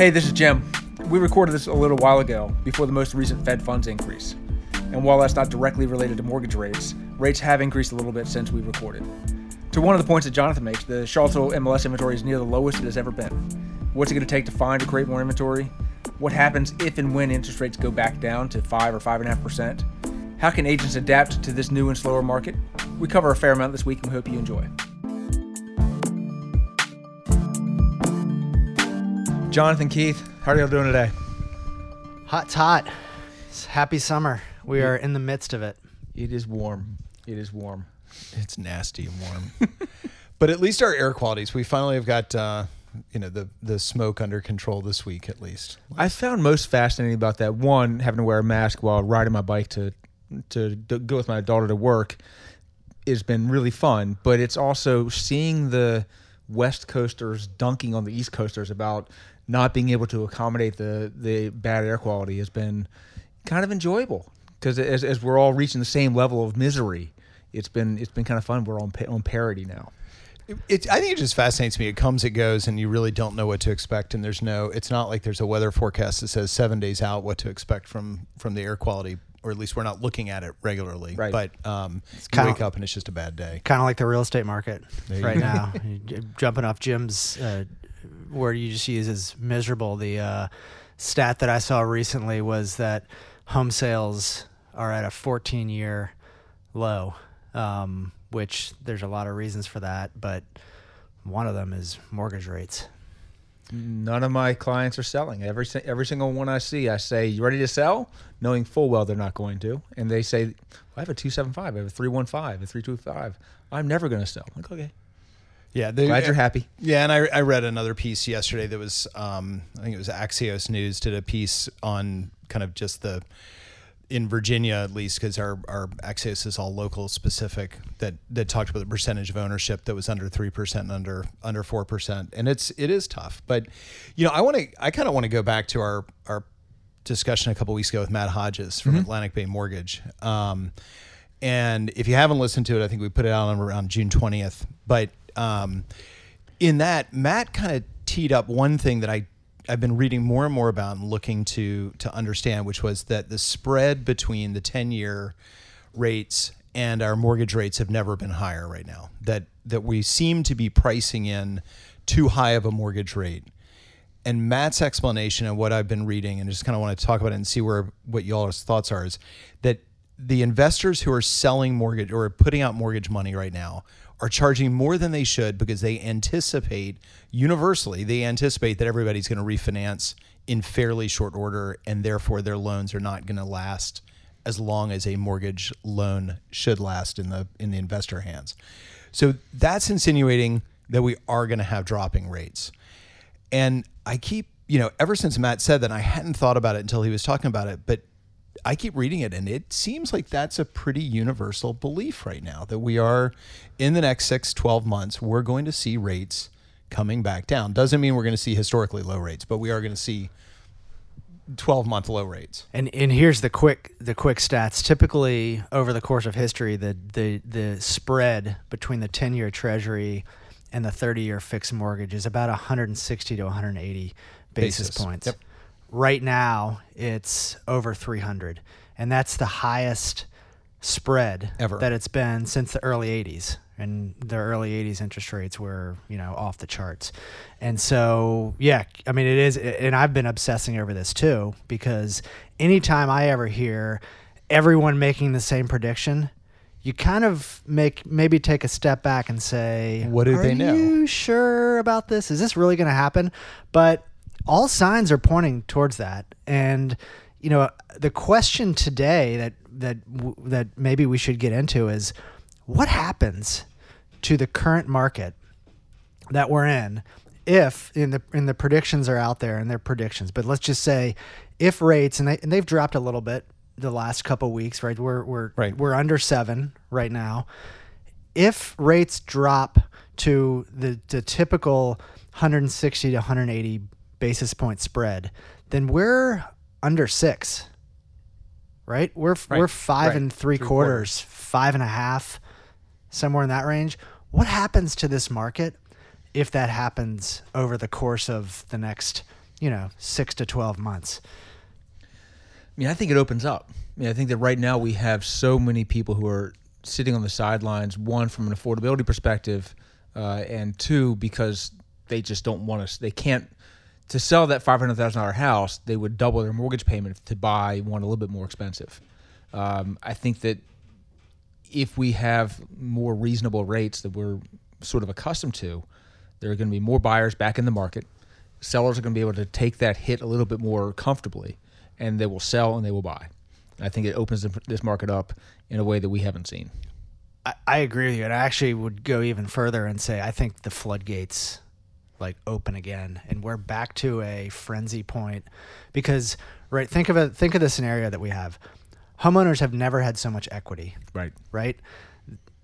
Hey, this is Jim. We recorded this a little while ago before the most recent Fed funds increase. And while that's not directly related to mortgage rates, rates have increased a little bit since we recorded. To one of the points that Jonathan makes, the Charlottesville MLS inventory is near the lowest it has ever been. What's it going to take to find or create more inventory? What happens if and when interest rates go back down to 5 or 5.5%? How can agents adapt to this new and slower market? We cover a fair amount this week and we hope you enjoy. Jonathan Keith, how are y'all doing today? Hot's hot. It's happy summer. We are in the midst of it. It is warm. It is warm. It's nasty and warm. but at least our air qualities, we finally have got uh, you know the the smoke under control this week at least. I found most fascinating about that one having to wear a mask while riding my bike to to, to go with my daughter to work has been really fun, but it's also seeing the West Coasters dunking on the East Coasters about not being able to accommodate the the bad air quality has been kind of enjoyable because as, as we're all reaching the same level of misery, it's been it's been kind of fun. We're on on parity now. It, I think it just fascinates me. It comes, it goes, and you really don't know what to expect. And there's no, it's not like there's a weather forecast that says seven days out what to expect from from the air quality, or at least we're not looking at it regularly. Right. But um, you kinda- wake up and it's just a bad day. Kind of like the real estate market right now. Jumping off Jim's uh, word you just use is miserable. The uh, stat that I saw recently was that home sales are at a 14 year low, um, which there's a lot of reasons for that, but one of them is mortgage rates. None of my clients are selling. Every every single one I see, I say, "You ready to sell?" Knowing full well they're not going to, and they say, "I have a two seven five, I have a three one five, a three two five. I'm never going to sell." I'm like, okay, Yeah, they, glad you're happy. Yeah, and I, I read another piece yesterday that was um, I think it was Axios News did a piece on kind of just the in Virginia at least because our, our Axios is all local specific that that talked about the percentage of ownership that was under three percent and under under four percent and it's it is tough but you know I want to I kind of want to go back to our our discussion a couple weeks ago with Matt Hodges from Atlantic Bay Mortgage. Um, and if you haven't listened to it, I think we put it out on around June 20th. But um, in that, Matt kind of teed up one thing that I I've been reading more and more about and looking to to understand, which was that the spread between the 10 year rates and our mortgage rates have never been higher right now. That that we seem to be pricing in too high of a mortgage rate and Matt's explanation and what I've been reading, and just kind of want to talk about it and see where what y'all's thoughts are, is that the investors who are selling mortgage or putting out mortgage money right now are charging more than they should because they anticipate universally they anticipate that everybody's going to refinance in fairly short order and therefore their loans are not going to last as long as a mortgage loan should last in the in the investor hands. So that's insinuating that we are going to have dropping rates. And I keep, you know, ever since Matt said that, I hadn't thought about it until he was talking about it, but I keep reading it and it seems like that's a pretty universal belief right now that we are in the next six, 12 months, we're going to see rates coming back down. Doesn't mean we're going to see historically low rates, but we are going to see 12 month low rates. And and here's the quick the quick stats. Typically, over the course of history, the the the spread between the ten year Treasury and the thirty year fixed mortgage is about 160 to 180 basis, Basis. points. Yep. Right now, it's over 300, and that's the highest spread Ever. that it's been since the early 80s. And the early 80s interest rates were, you know, off the charts. And so, yeah, I mean, it is. And I've been obsessing over this too, because anytime I ever hear everyone making the same prediction, you kind of make maybe take a step back and say, What do "Are they know?" Are you sure about this? Is this really going to happen?" But all signs are pointing towards that. And you know, the question today that that that maybe we should get into is what happens to the current market that we're in if in the in the predictions are out there and they're predictions but let's just say if rates and, they, and they've dropped a little bit the last couple weeks right we're we're Right. we're under 7 right now if rates drop to the the typical 160 to 180 basis point spread then we're under 6 right we're we're 5 right. and 3 Three quarters five and a half somewhere in that range. What happens to this market if that happens over the course of the next you know, six to 12 months. I mean, I think it opens up. I mean, I think that right now we have so many people who are sitting on the sidelines. One from an affordability perspective, uh, and two because they just don't want to. They can't to sell that five hundred thousand dollar house. They would double their mortgage payment to buy one a little bit more expensive. Um, I think that if we have more reasonable rates that we're sort of accustomed to, there are going to be more buyers back in the market. Sellers are going to be able to take that hit a little bit more comfortably, and they will sell and they will buy. I think it opens this market up in a way that we haven't seen. I, I agree with you, and I actually would go even further and say I think the floodgates like open again, and we're back to a frenzy point because right think of it think of the scenario that we have homeowners have never had so much equity. Right. Right.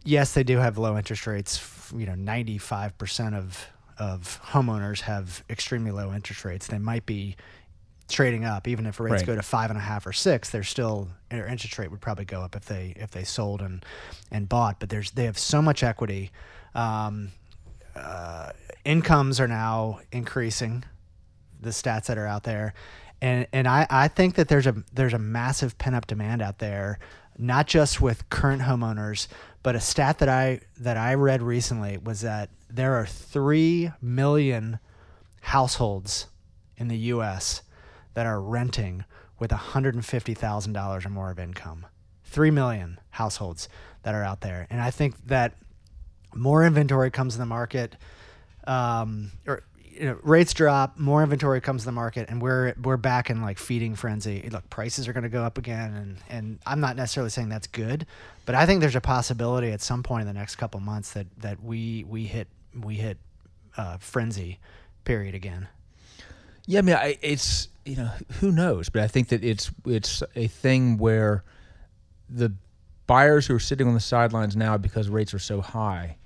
Yes, they do have low interest rates. You know, ninety five percent of of homeowners have extremely low interest rates. They might be trading up, even if rates right. go to five and a half or six. They're still their interest rate would probably go up if they if they sold and and bought. But there's they have so much equity. Um, uh, incomes are now increasing. The stats that are out there, and and I, I think that there's a there's a massive pent up demand out there, not just with current homeowners, but a stat that I that I read recently was that there are three million households in the U.S. that are renting with $150,000 or more of income. Three million households that are out there, and I think that more inventory comes in the market, um, or you know, rates drop, more inventory comes to the market, and we're we're back in like feeding frenzy. Look, prices are going to go up again, and and I'm not necessarily saying that's good, but I think there's a possibility at some point in the next couple months that that we we hit we hit uh, frenzy period again. Yeah, I mean, I, it's you know who knows, but I think that it's it's a thing where the buyers who are sitting on the sidelines now because rates are so high,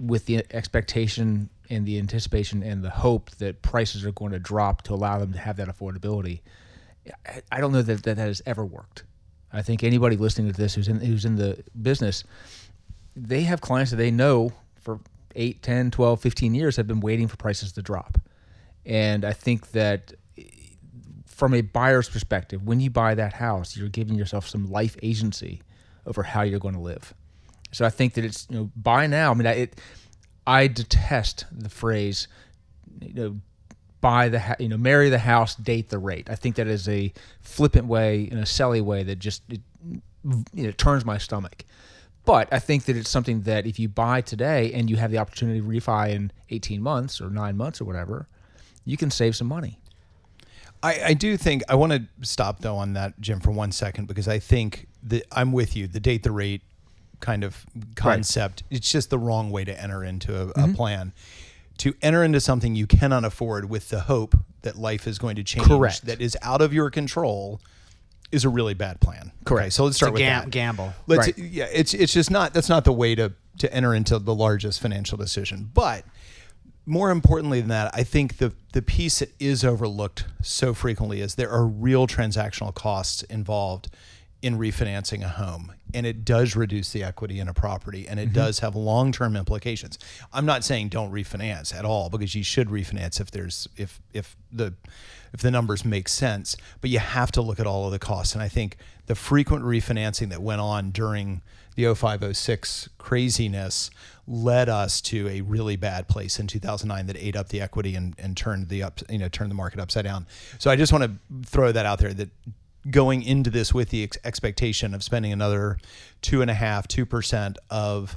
with the expectation and the anticipation and the hope that prices are going to drop to allow them to have that affordability. I don't know that that, has ever worked. I think anybody listening to this who's in who's in the business, they have clients that they know for 8, 10, 12, 15 years have been waiting for prices to drop. And I think that from a buyer's perspective, when you buy that house, you're giving yourself some life agency over how you're going to live. So I think that it's you know buy now. I mean, it I detest the phrase, you know, buy the you know marry the house, date the rate. I think that is a flippant way in a silly way that just it, you know turns my stomach. But I think that it's something that if you buy today and you have the opportunity to refi in 18 months or nine months or whatever, you can save some money. I, I do think I want to stop though on that, Jim, for one second because I think that I'm with you. The date the rate kind of concept. Right. It's just the wrong way to enter into a, mm-hmm. a, plan. To enter into something you cannot afford with the hope that life is going to change, Correct. that is out of your control, is a really bad plan. Correct. Okay, so let's start with gam- that. Gamble. Let's, right. Yeah, it's it's just not that's not the way to to enter into the largest financial decision. But more importantly than that, I think the the piece that is overlooked so frequently is there are real transactional costs involved in refinancing a home and it does reduce the equity in a property and it mm-hmm. does have long-term implications. I'm not saying don't refinance at all because you should refinance if there's if if the if the numbers make sense but you have to look at all of the costs. And i think the frequent refinancing that went on during the 0506 craziness led us to a really bad place in 2009 that ate up the equity and, and turned the up you know turned the market upside down. So i just want to throw that out there that going into this with the ex- expectation of spending another two and a half, two percent of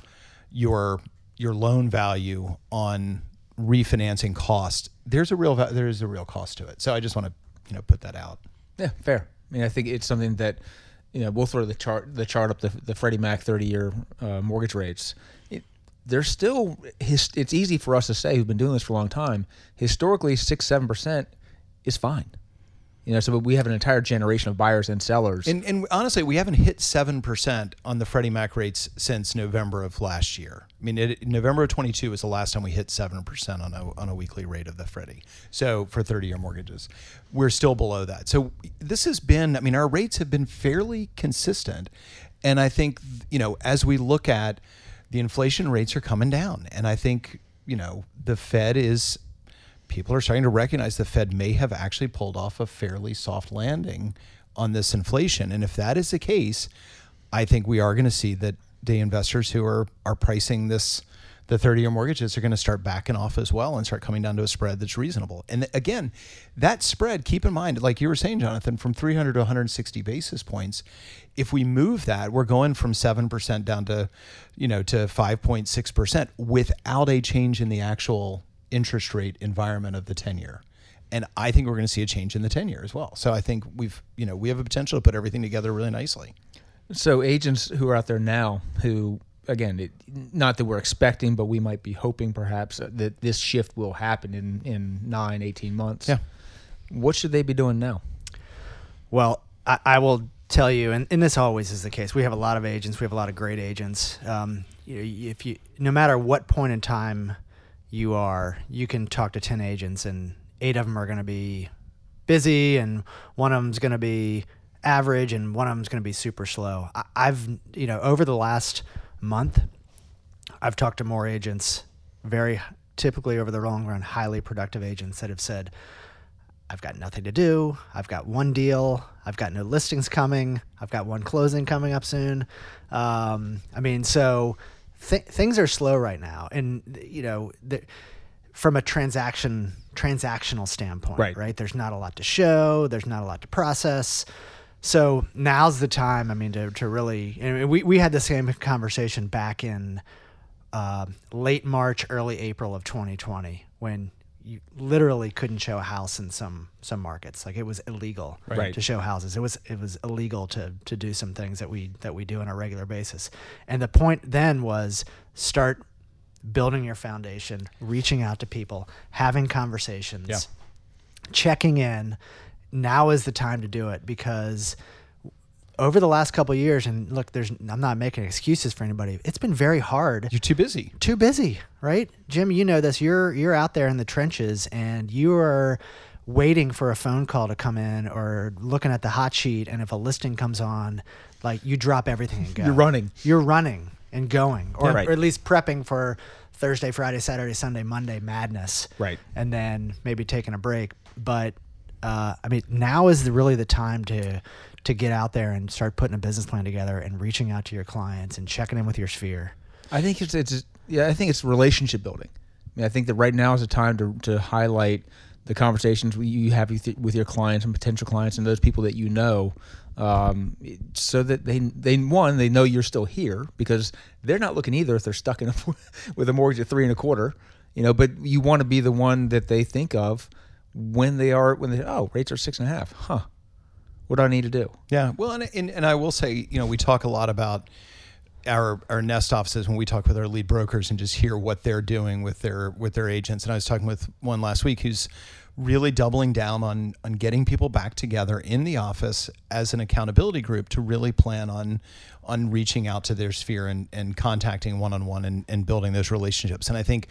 your your loan value on refinancing cost, there's a real there is a real cost to it. So I just want to you know put that out. Yeah, fair. I mean, I think it's something that you know we'll throw the chart the chart up the the Freddie Mac 30 year uh, mortgage rates. It, there's still his, it's easy for us to say who've been doing this for a long time. Historically, six seven percent is fine. You know, so we have an entire generation of buyers and sellers. And, and honestly, we haven't hit seven percent on the Freddie Mac rates since November of last year. I mean, it, November of 22 was the last time we hit seven percent on a on a weekly rate of the Freddie. So for 30 year mortgages, we're still below that. So this has been. I mean, our rates have been fairly consistent, and I think you know as we look at the inflation rates are coming down, and I think you know the Fed is people are starting to recognize the Fed may have actually pulled off a fairly soft landing on this inflation. And if that is the case, I think we are going to see that the investors who are are pricing this the 30 year mortgages are going to start backing off as well and start coming down to a spread that's reasonable. And again, that spread, keep in mind, like you were saying, Jonathan, from 300 to 160 basis points, if we move that, we're going from 7% down to, you know, to 5.6% without a change in the actual interest rate environment of the 10 year. And I think we're going to see a change in the 10 year as well. So I think we've, you know, we have a potential to put everything together really nicely. So agents who are out there now who again, it, not that we're expecting, but we might be hoping perhaps that this shift will happen in, in nine, 18 months. Yeah. What should they be doing now? Well, I, I will tell you, and, and this always is the case. We have a lot of agents. We have a lot of great agents. Um, you know, if you, no matter what point in time you are, you can talk to ten agents, and eight of them are going to be busy, and one of them's going to be average, and one of them's going to be super slow. I, I've, you know, over the last month, I've talked to more agents, very typically over the long run, highly productive agents that have said, I've got nothing to do. I've got one deal. I've got no listings coming. I've got one closing coming up soon. Um, I mean, so th- things are slow right now, and you know, the, from a transaction transactional standpoint, right. right? There's not a lot to show. There's not a lot to process. So now's the time. I mean, to, to really, and we, we had the same conversation back in uh, late March, early April of 2020 when you literally couldn't show a house in some some markets. Like it was illegal right. to show houses. It was it was illegal to to do some things that we that we do on a regular basis. And the point then was start building your foundation, reaching out to people, having conversations, yeah. checking in, now is the time to do it because over the last couple years and look there's i'm not making excuses for anybody. It's been very hard. You're too busy. Too busy right? Jim you know this. You're you're out there in the trenches and you are waiting for a phone call to come in or looking at the hot sheet and if a listing comes on like you drop everything and go. you're running. You're running and going or, yeah, right. or at least prepping for thursday friday saturday sunday monday madness. Right. And then maybe taking a break. But uh, I mean, now is the, really the time to to get out there and start putting a business plan together and reaching out to your clients and checking in with your sphere. I think it's it's yeah, I think it's relationship building. I mean, I think that right now is the time to to highlight the conversations you have with your clients and potential clients and those people that you know, um, so that they they one they know you're still here because they're not looking either if they're stuck in a, with a mortgage at three and a quarter, you know. But you want to be the one that they think of when they are when they oh rates are six and a half huh what do i need to do? Yeah. Well and, and, and i will say you know we talk a lot about our our nest offices when we talk with our lead brokers and just hear what they're doing with their with their agents. And i was talking with one last week who's really doubling down on on getting people back together in the office as an accountability group to really plan on on reaching out to their sphere and, and contacting one on one and, and building those relationships. And i think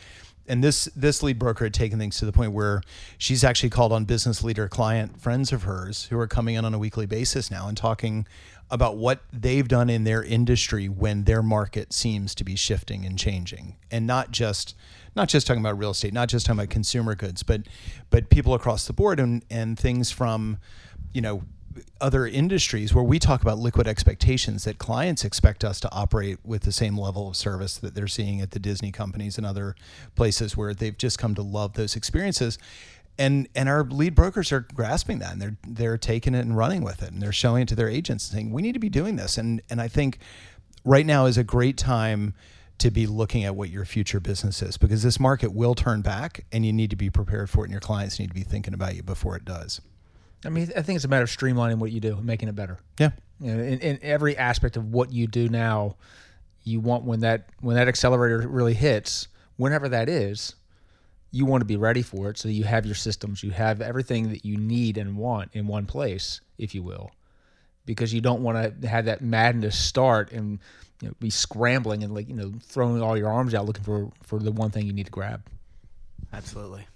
and this this lead broker had taken things to the point where she's actually called on business leader client friends of hers who are coming in on a weekly basis now and talking about what they've done in their industry when their market seems to be shifting and changing. And not just not just talking about real estate not just talking about consumer goods but but people across the board and and things from you know other industries where we talk about liquid expectations that clients expect us to operate with the same level of service that they're seeing at the Disney companies and other places where they've just come to love those experiences. And and our lead brokers are grasping that and they're they're taking it and running with it and they're showing it to their agents and saying we need to be doing this and and I think right now is a great time to be looking at what your future business is because this market will turn back and you need to be prepared for it and your clients need to be thinking about you before it does. I mean, I think it's a matter of streamlining what you do and making it better. Yeah. You know, in, in every aspect of what you do now, you want when that when that accelerator really hits, whenever that is, you want to be ready for it. So you have your systems, you have everything that you need and want in one place, if you will, because you don't want to have that madness start and you know, be scrambling and like you know throwing all your arms out looking for for the one thing you need to grab. Absolutely.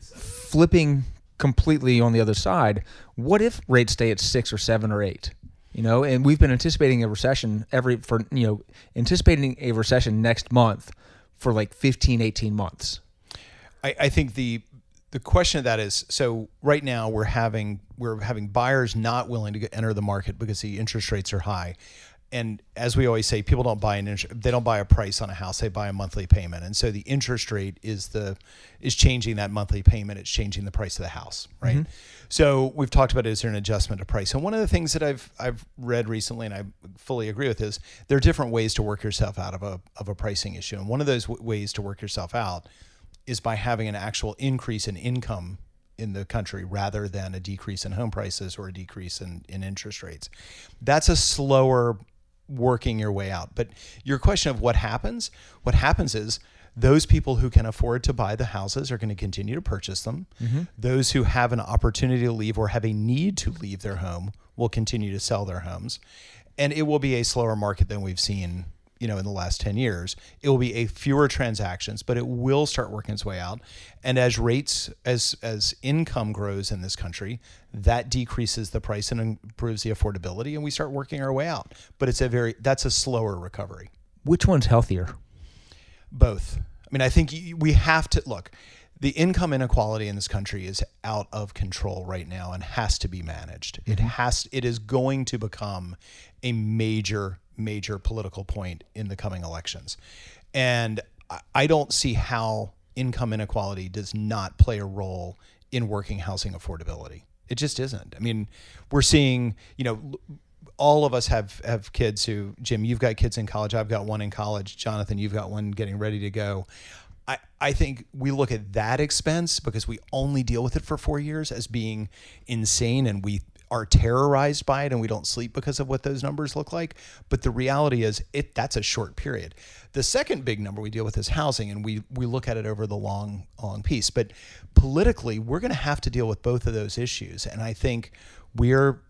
Flipping completely on the other side. What if rates stay at six or seven or eight? You know, and we've been anticipating a recession every for you know anticipating a recession next month for like 15, 18 months. I, I think the the question of that is so right now we're having we're having buyers not willing to enter the market because the interest rates are high and as we always say people don't buy an they don't buy a price on a house they buy a monthly payment and so the interest rate is the is changing that monthly payment it's changing the price of the house right mm-hmm. so we've talked about is there an adjustment to price and one of the things that I've I've read recently and I fully agree with is there are different ways to work yourself out of a of a pricing issue and one of those w- ways to work yourself out is by having an actual increase in income in the country rather than a decrease in home prices or a decrease in, in interest rates. That's a slower working your way out. But your question of what happens, what happens is those people who can afford to buy the houses are going to continue to purchase them. Mm-hmm. Those who have an opportunity to leave or have a need to leave their home will continue to sell their homes. And it will be a slower market than we've seen you know in the last 10 years it will be a fewer transactions but it will start working its way out. And as rates as as income grows in this country that decreases the price and improves the affordability and we start working our way out. But it's a very that's a slower recovery. Which one's healthier? Both. I mean i think we have to look the income inequality in this country is out of control right now and has to be managed. Mm-hmm. It has it is going to become a major major political point in the coming elections. And I don't see how income inequality does not play a role in working housing affordability. It just isn't. I mean, we're seeing, you know, all of us have have kids who Jim, you've got kids in college, I've got one in college, Jonathan, you've got one getting ready to go. I, I think we look at that expense because we only deal with it for four years as being insane and we are terrorized by it and we don't sleep because of what those numbers look like. But the reality is it that's a short period. The second big number we deal with is housing and we we look at it over the long long piece. But politically, we're going to have to deal with both of those issues and I think we're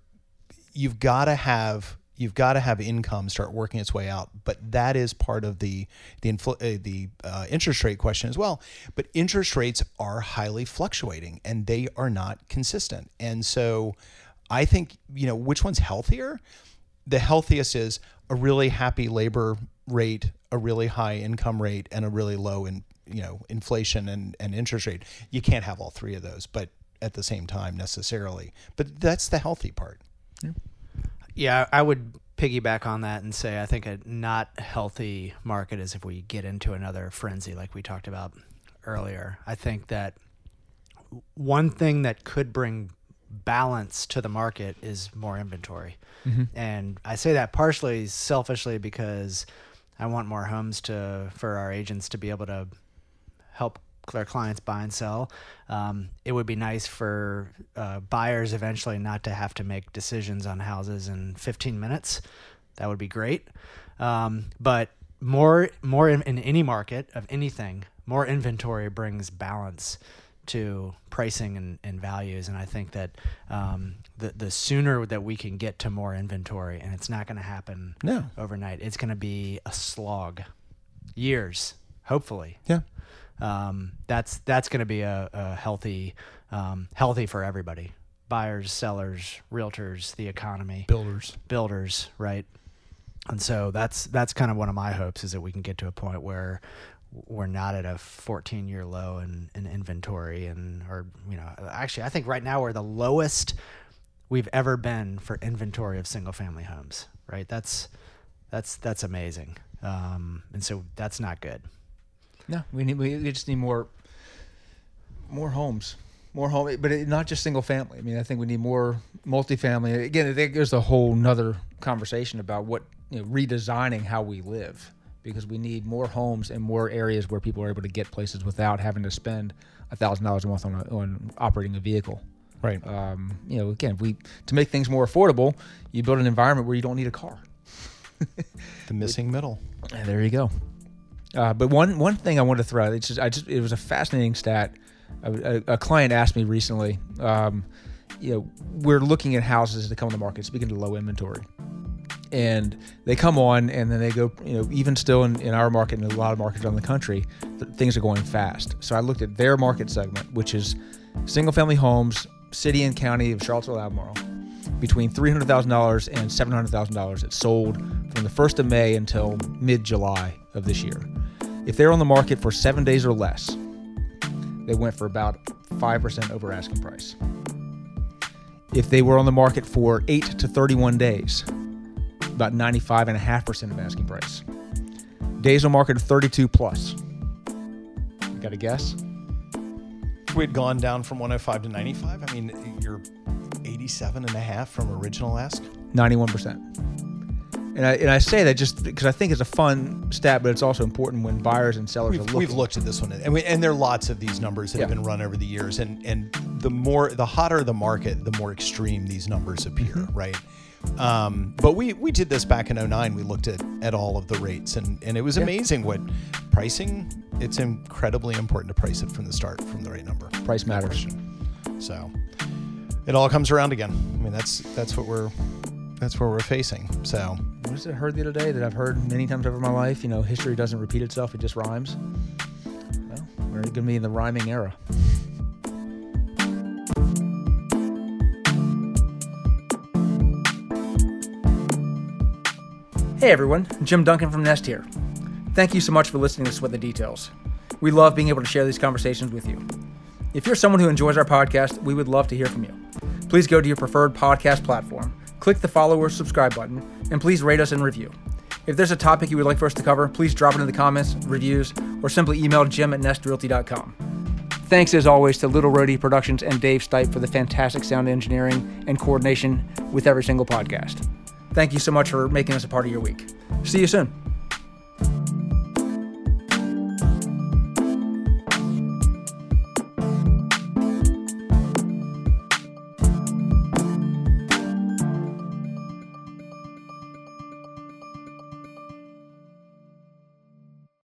you've got to have you've got to have income start working its way out but that is part of the the infl- uh, the uh, interest rate question as well but interest rates are highly fluctuating and they are not consistent and so I think, you know, which one's healthier? The healthiest is a really happy labor rate, a really high income rate, and a really low in you know inflation and, and interest rate. You can't have all three of those, but at the same time necessarily. But that's the healthy part. Yeah, yeah I would piggyback on that and say I think a not healthy market is if we get into another frenzy like we talked about earlier. I think that one thing that could bring balance to the market is more inventory. Mm-hmm. And I say that partially selfishly because I want more homes to for our agents to be able to help their clients buy and sell. Um, it would be nice for uh, buyers eventually not to have to make decisions on houses in 15 minutes. That would be great. Um, but more more in, in any market of anything, more inventory brings balance to pricing and, and values. And I think that um, the the sooner that we can get to more inventory, and it's not going to happen no. overnight. It's going to be a slog, years, hopefully. Yeah. Um, that's that's going to be a, a healthy um, healthy for everybody buyers sellers realtors the economy builders builders right and so that's that's kind of one of my hopes is that we can get to a point where we're not at a 14 year low in, in inventory and or you know actually i think right now we're the lowest we've ever been for inventory of single family homes right? That's that's that's amazing. Um, and so that's not good. No we need we just need more more homes more home but it, not just single family i mean i think we need more multifamily. Again there's a whole nother conversation about what you know redesigning how we live because we need more homes and more areas where people are able to get places without having to spend a thousand dollars a month on, a, on operating a vehicle. Right. Um, you know, again, we to make things more affordable, you build an environment where you don't need a car. the missing middle. there you go. Uh, but one one thing I wanted to throw out, it's just, I just it was a fascinating stat. A, a, a client asked me recently. Um, you know, we're looking at houses to come on the market, speaking to low inventory and they come on and then they go you know even still in, in our market and a lot of markets around the country th- things are going fast. So i looked at their market segment which is single family homes city and county of charlottesville albemarle between $300000 and $700000 it sold from the 1st of may until mid-july of this year. If they're on the market for seven days or less they went for about 5% over asking price. If they were on the market for 8 to 31 days, about 95.5% of asking price. Days on market of 32 plus. You got a guess? We had gone down from 105 to 95. I mean, you're 87 and a half from original ask. 91%. And I, and I say that just because I think it's a fun stat, but it's also important when buyers and sellers are We've, looking. we've looked at this one, and, we, and there are lots of these numbers that have been run over the years, and and the more the hotter the market, the more extreme these numbers appear, Mm-hmm. right? Um, but we we did this back in 09. We looked at at all of the rates, and and it was Yeah. amazing what pricing. It's incredibly important to price it from the start, from the right number. Price matters. So it all comes around again. I mean, that's that's what we're that's what we're facing. So What is it I heard the other day that I've heard many times over my life? You know, history doesn't repeat itself, it just rhymes. Well, we're going to be in the rhyming era. Hey everyone, Jim Duncan from Nest here. Thank you so much for listening to Sweat the Details. We love being able to share these conversations with you. If you're someone who enjoys our podcast, we would love to hear from you. Please go to your preferred podcast platform, click the follow or subscribe button, and please rate us and review. If there's a topic you would like for us to cover, please drop it in the comments, reviews, or simply email jim at nestrealty.com. Thanks as always to Little Roadie Productions and Dave Stipe for the fantastic sound engineering and coordination with every single podcast. Thank you so much for making us a part of your week. See you soon.